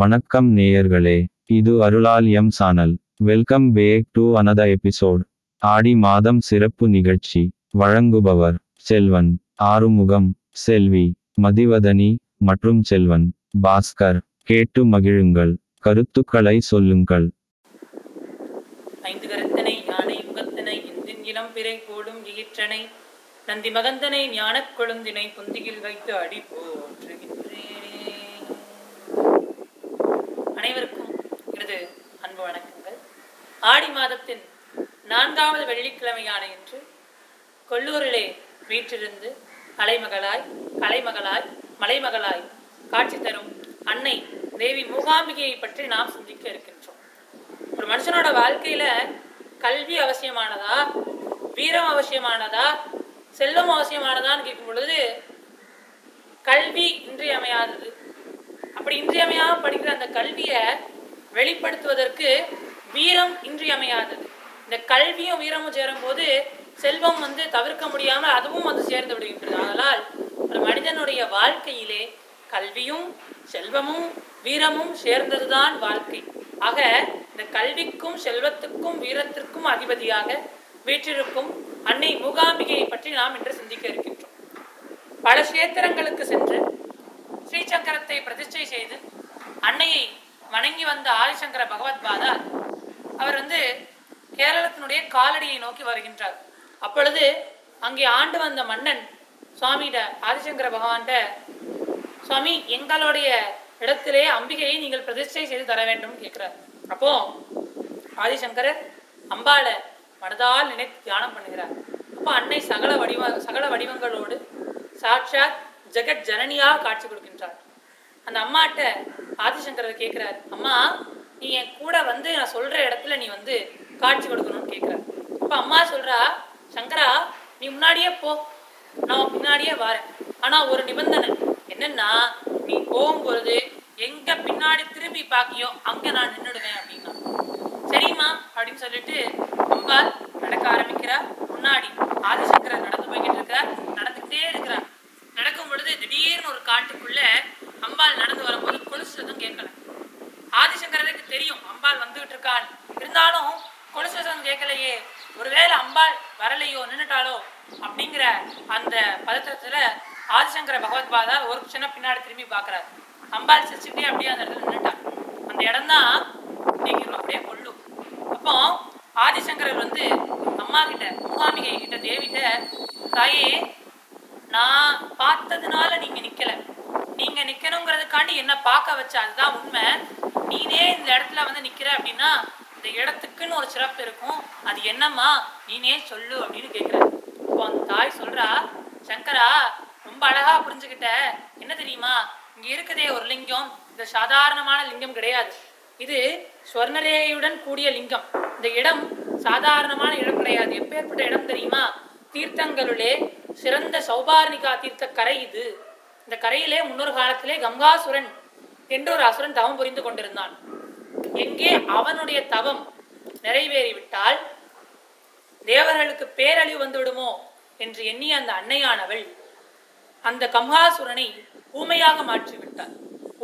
வணக்கம் நேயர்களே இது அருளால் M channel. Welcome back to another episode ஆடி மாதம் சிறப்பு நிகழ்ச்சி. வழங்குபவர் செல்வன். ஆறுமுகம் செல்வி. மதிவதனி மற்றும் செல்வன். பாஸ்கர் கேட்டு மகிழுங்கள். கருத்துக்களை சொல்லுங்கள். ஐந்து கருத்தனை யானை முகத்தனை இந்தின் இளம் பிறை போடும் ஈற்றனை நந்தி மகந்தனை ஞானக் கொழுந்தினை புந்தியில் வைத்து அடி போற்றுகின்றேன். அனைவருக்கும் எனது அன்பு வணக்கங்கள். ஆடி மாதத்தின் நான்காவது வெள்ளிக்கிழமையான இன்று கொல்லூரிலே வீற்றிருந்து அலைமகளாய் கலைமகளாய் மலைமகளாய் காட்சி தரும் அன்னை தேவி மூகாம்பிகையை பற்றி நாம் சிந்திக்க இருக்கின்றோம். ஒரு மனுஷனோட வாழ்க்கையில கல்வி அவசியமானதா? வீரம் அவசியமானதா? செல்வம் அவசியமானதான்னு கேட்கும் பொழுது கல்வி இன்றியமையாதது. அப்படி இன்றியமையாம படிக்கிற அந்த கல்வியை வெளிப்படுத்துவதற்கு வீரம் இன்றியமையாதது. இந்த கல்வியும் வீரமும் சேரும்போது செல்வம் வந்து தவிர்க்க முடியாமல் அதுவும் வந்து சேர்ந்து விடுகின்றது. அதனால் ஒரு மனிதனுடைய வாழ்க்கையிலே கல்வியும் செல்வமும் வீரமும் சேர்ந்ததுதான் வாழ்க்கை. ஆக இந்த கல்விக்கும் செல்வத்துக்கும் வீரத்திற்கும் அதிபதியாக வீற்றிருக்கும் அன்னை மூகாம்பிகையை பற்றி நாம் இன்று சிந்திக்க இருக்கின்றோம். பல கஷேத்திரங்களுக்கு சென்று ஸ்ரீசங்கரத்தை பிரதிஷ்டை செய்து அன்னையை வணங்கி வந்த ஆதிசங்கர பகவத் பாதா அவர் வந்து கேரளத்தினுடைய காலடியை நோக்கி வருகின்றார். அப்பொழுது அங்கே ஆண்டு வந்த மன்னன் சுவாமியிட ஆதிசங்கர பகவான்கிட்ட சுவாமி எங்களுடைய இடத்திலே அம்பிகையை நீங்கள் பிரதிஷ்டை செய்து தர வேண்டும் கேட்கிறார். அப்போ ஆதிசங்கரர் அம்பாள மனதால் நினைத்து தியானம் பண்ணுகிறார். அப்போ அன்னை சகல வடிவ சகல வடிவங்களோடு சாட்சாத் ஜெகத் ஜனனியாக காட்சி கொடுக்கின்றார். அந்த அம்மாட்ட ஆதிசங்கரர் கேட்கிறார் அம்மா நீ என் கூட வந்து நான் சொல்ற இடத்துல நீ வந்து காட்சி கொடுக்கணும்னு கேட்கிறார். அப்ப அம்மா சொல்றா சங்கரா நீ முன்னாடியே போ. நான் பின்னாடியே வரேன். ஆனா ஒரு நிபந்தனை. என்னன்னா நீ போகும்பொழுது எங்க பின்னாடி திரும்பி பாக்கியோ அங்க நான் நின்னுடுவேன் அப்படின்னா. சரிம்மா அப்படின்னு சொல்லிட்டு அம்பாள் நடக்க ஆரம்பிக்கிறா முன்னாடி ஆதிசங்கரர் நடந்து போய்கிட்டு காட்டுக்குள்ள அம்பாள் நடந்து வரும்போது கொலுசு கேட்கல. ஆதிசங்கரருக்கு தெரியும் அம்பாள் வந்துகிட்டு இருக்காள். இருந்தாலும் கொலுசு கேட்கலையே. ஒருவேளை அம்பாள் வரலையோ நின்னுட்டாளோ அப்படிங்கிற அந்த பதற்றத்துல ஆதிசங்கர பகவத்பாதா ஒரு சின்ன பின்னாடி திரும்பி பார்க்கறாரு. அம்பாள் சிரிச்சுட்டே அப்படியே அந்த இடத்துல நின்னுட்டான் அந்த இடம்தான் நீங்க அப்படியே கொள்ளும். அப்போ ஆதிசங்கரர் வந்து அம்மா கிட்ட மூகாம்பிகை கிட்ட தேவிட்ட தாயே நான் பார்த்ததுனால நீங்க நிக்கல. நீங்க நிக்கணுங்கிறதுக்காண்டி என்ன பார்க்க வச்ச அதுதான் உண்மை. நீனே இந்த இடத்துல வந்து நிக்கிற அப்படின்னா இந்த இடத்துக்குன்னு ஒரு சிறப்பு இருக்கும். அது என்னம்மா? நீனே சொல்லு அப்படின்னு கேக்குறாரு. இப்போ அந்த தாய் சொல்றா சங்கரா ரொம்ப அழகா புரிஞ்சுக்கிட்ட என்ன தெரியுமா? இங்க இருக்குதே ஒரு லிங்கம். இது சாதாரணமான லிங்கம் கிடையாது. இது ஸ்வர்ணரேகையுடன் கூடிய லிங்கம். இந்த இடம் சாதாரணமான இடம் கிடையாது. எப்பேற்பட்ட இடம் தெரியுமா? தீர்த்தங்களுளே சிறந்த சௌபார்ணிகா தீர்த்த கரை இது. இந்த கரையிலே முன்னொரு காலத்திலே கங்காசுரன் என்று ஒரு அசுரன் தவம் புரிந்து கொண்டிருந்தான். எங்கே அவனுடைய தவம் நிறைவேறிவிட்டால் தேவர்களுக்கு பேரழிவு வந்துவிடுமோ என்று எண்ணிய அந்த அன்னையானவள் அந்த கம்ஹாசுரனை ஊமையாக மாற்றி விட்டார்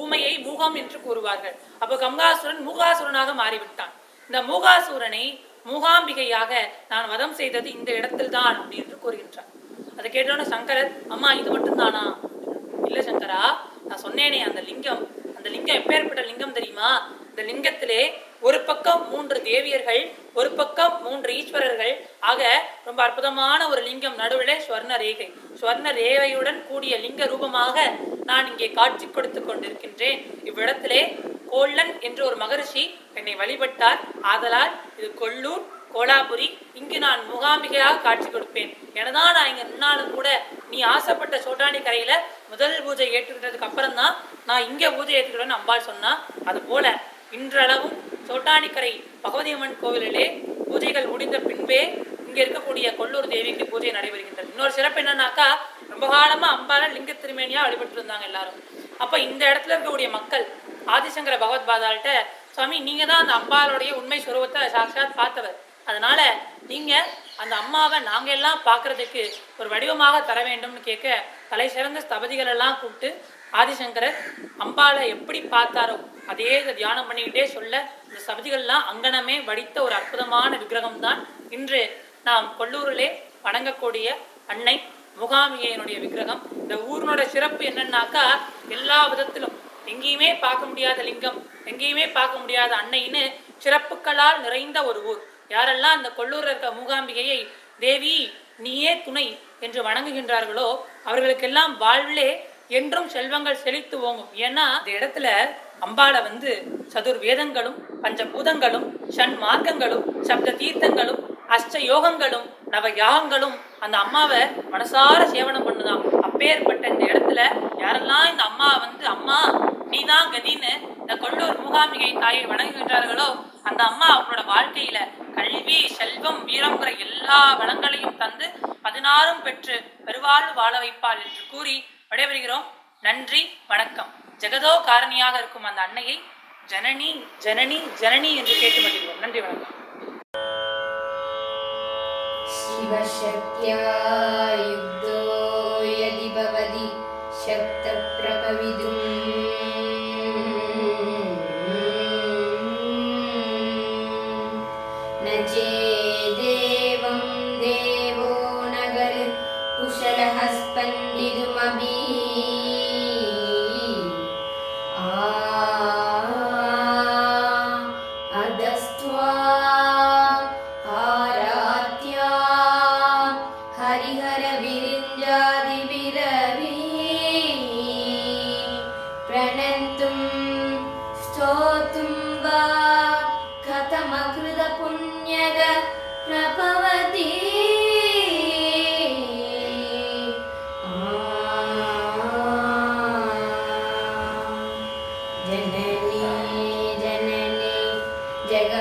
ஊமையை மூகம் என்று கூறுவார்கள். அப்போ கம்ஹாசுரன் மூகாசுரனாக மாறிவிட்டான். இந்த மூகாசுரனை மூகாம்பிகையாக நான் வதம் செய்தது இந்த இடத்தில் தான் அப்படி என்று கூறுகின்றார் அதை கேட்டோன்னு சங்கரர் அம்மா இது மட்டும்தானா? இல்ல சங்கரா நான் சொன்னேனே அந்த லிங்கம். அந்த லிங்கம் எப்பேற்பட்ட லிங்கம் தெரியுமா? இந்த லிங்கத்திலே ஒரு பக்கம் மூன்று தேவியர்கள் ஒரு பக்கம் மூன்று ஈஸ்வரர்கள். ஆக ரொம்ப அற்புதமான ஒரு லிங்கம் நடுவில் ஸ்வர்ண ரேகை. ஸ்வர்ண ரேகையுடன் கூடிய லிங்க ரூபமாக நான் இங்கே காட்சி கொடுத்து கொண்டிருக்கின்றேன். இவ்விடத்திலே கோல்லன் என்று ஒரு மகரிஷி என்னை வழிபட்டார். ஆதலால் இது கொல்லூர் கோலாபுரி இங்கு நான் முகாமிகையாக காட்சி கொடுப்பேன். எனதான் நான் இங்கே நின்னாலும் கூட நீ ஆசைப்பட்ட சோட்டாணி கரையில் முதல் பூஜை ஏற்றுக்கிட்டதுக்கு அப்புறம் தான் நான் இங்கே பூஜை ஏற்றுக்கிறேன்னு அம்பாள் சொன்னா. அது போல இன்றளவும் சோட்டானிக்கரை பகவதி அம்மன் கோவிலிலே பூஜைகள் முடிந்த பின்பே இங்கே இருக்கக்கூடிய கொல்லூர் தேவிக்கு பூஜை நடைபெறுகின்றது. இன்னொரு சிறப்பு என்னன்னாக்கா ரொம்ப காலமாக அம்பால லிங்க திருமேனியாக வழிபட்டு இருந்தாங்க எல்லாரும். அப்போ இந்த இடத்துல இருக்கக்கூடிய மக்கள் ஆதிசங்கர பகவத் பாதாள்கிட்ட சுவாமி நீங்கள் தான் அந்த அம்பாளுடைய உண்மை சுரூபத்தை சாட்சாத் பார்த்தவர். அதனால நீங்கள் அந்த அம்மாவை நாங்கள் எல்லாம் பார்க்கறதுக்கு ஒரு வடிவமாக தர வேண்டும்னு கேட்க தலை சிறந்த ஸ்தபதிகள் எல்லாம் கூப்பிட்டு ஆதிசங்கரர் அம்பாளை எப்படி பார்த்தாரோ அதே இதை தியானம் பண்ணிக்கிட்டே சொல்ல இந்த சபதிகள்லாம் அங்கனமே வடித்த ஒரு அற்புதமான விக்கிரகம் தான் இன்று நாம் கொல்லூரிலே வணங்கக்கூடிய அன்னை முகாமியனுடைய விக்கிரகம். இந்த ஊரினோட சிறப்பு என்னன்னாக்கா எல்லா விதத்திலும் எங்கேயுமே பார்க்க முடியாத லிங்கம் எங்கேயுமே பார்க்க முடியாத அன்னைன்னு சிறப்புகளால் நிறைந்த ஒரு ஊர். யாரெல்லாம் அந்த கொல்லூரில் இருக்க மூகாம்பிகையை தேவி நீயே துணை என்று வணங்குகின்றார்களோ அவர்களுக்கெல்லாம் வாழ்விலே என்றும் செல்வங்கள் செழித்து ஓங்கும். ஏன்னா இந்த இடத்துல அம்பாளை வந்து சதுர் வேதங்களும் பஞ்சபூதங்களும் ஷண் மார்க்கங்களும் சப்த தீர்த்தங்களும் அஷ்ட யோகங்களும் நவ யாகங்களும் அந்த அம்மாவை மனசார சேவனம் பண்ணுதாம். அப்பேற்பட்ட இந்த இடத்துல யாரெல்லாம் இந்த அம்மா வந்து அம்மா நீதான் கதின்னு இந்த கொள்ளூர் மூகாம்பிகை தாயை வணங்குகின்றார்களோ அந்த அம்மா அவங்களோட வாழ்க்கையில கல்வி செல்வம் வீரம்ங்கிற எல்லா வளங்களையும் தந்து பதினாறும் பெற்று பெருவாழ்வு வாழ வைப்பாள் என்று கூறி விடைபெறுகிறோம் நன்றி வணக்கம் ஜெகதோ காரணியாக இருக்கும் அந்த அன்னையை ஜனனி ஜனனி ஜனனி என்று கேட்டு மகிழ்வோம் நன்றி வணக்கம் शिवशक्त्या युक्तो यदि भवति शक्तप्रभवितुम् energy.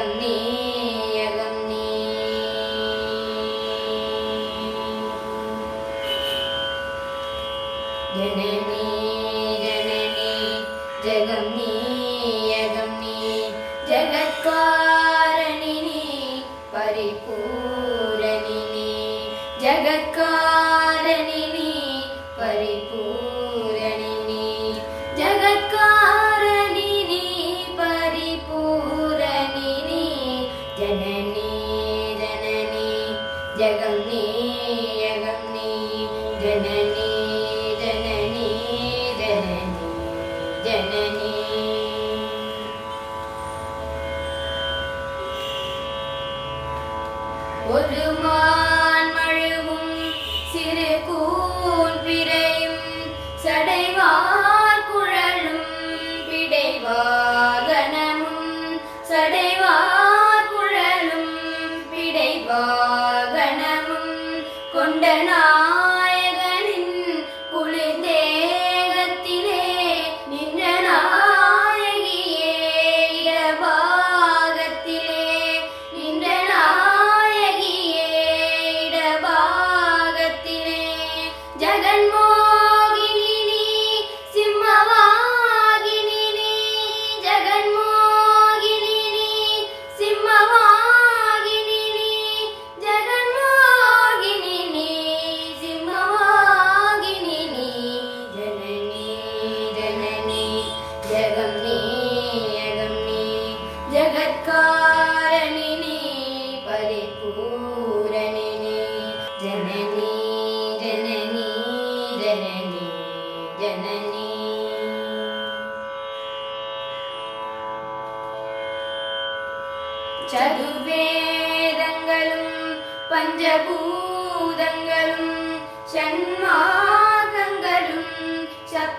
你。Bye.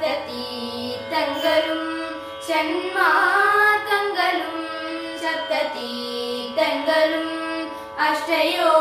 तीर्दङ्गरुषण्मातङ्गलम् सप्तती दङ्गरुम् அஷ்டயோ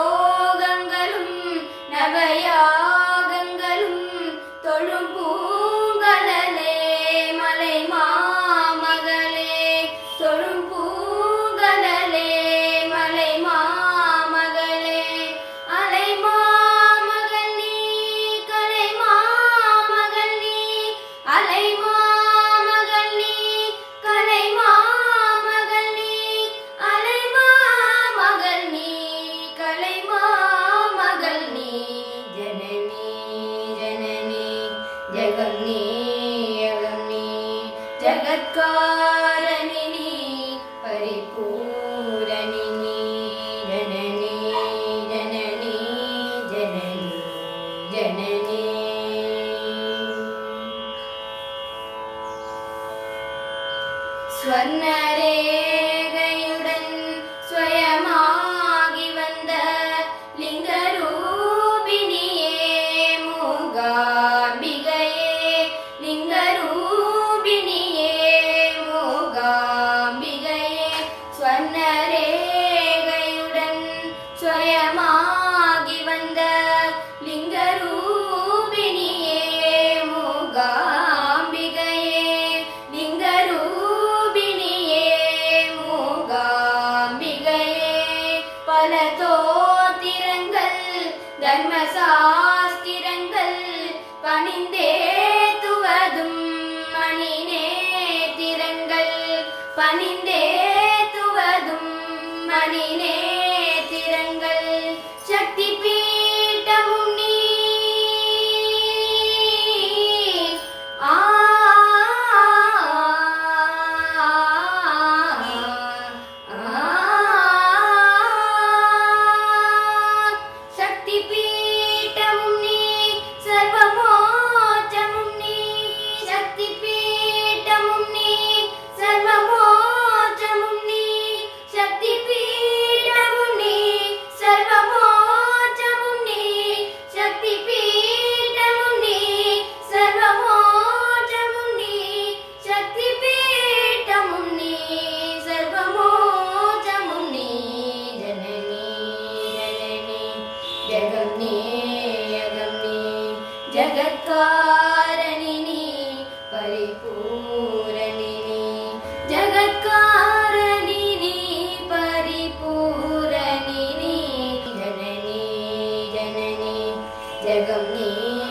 जगम्ये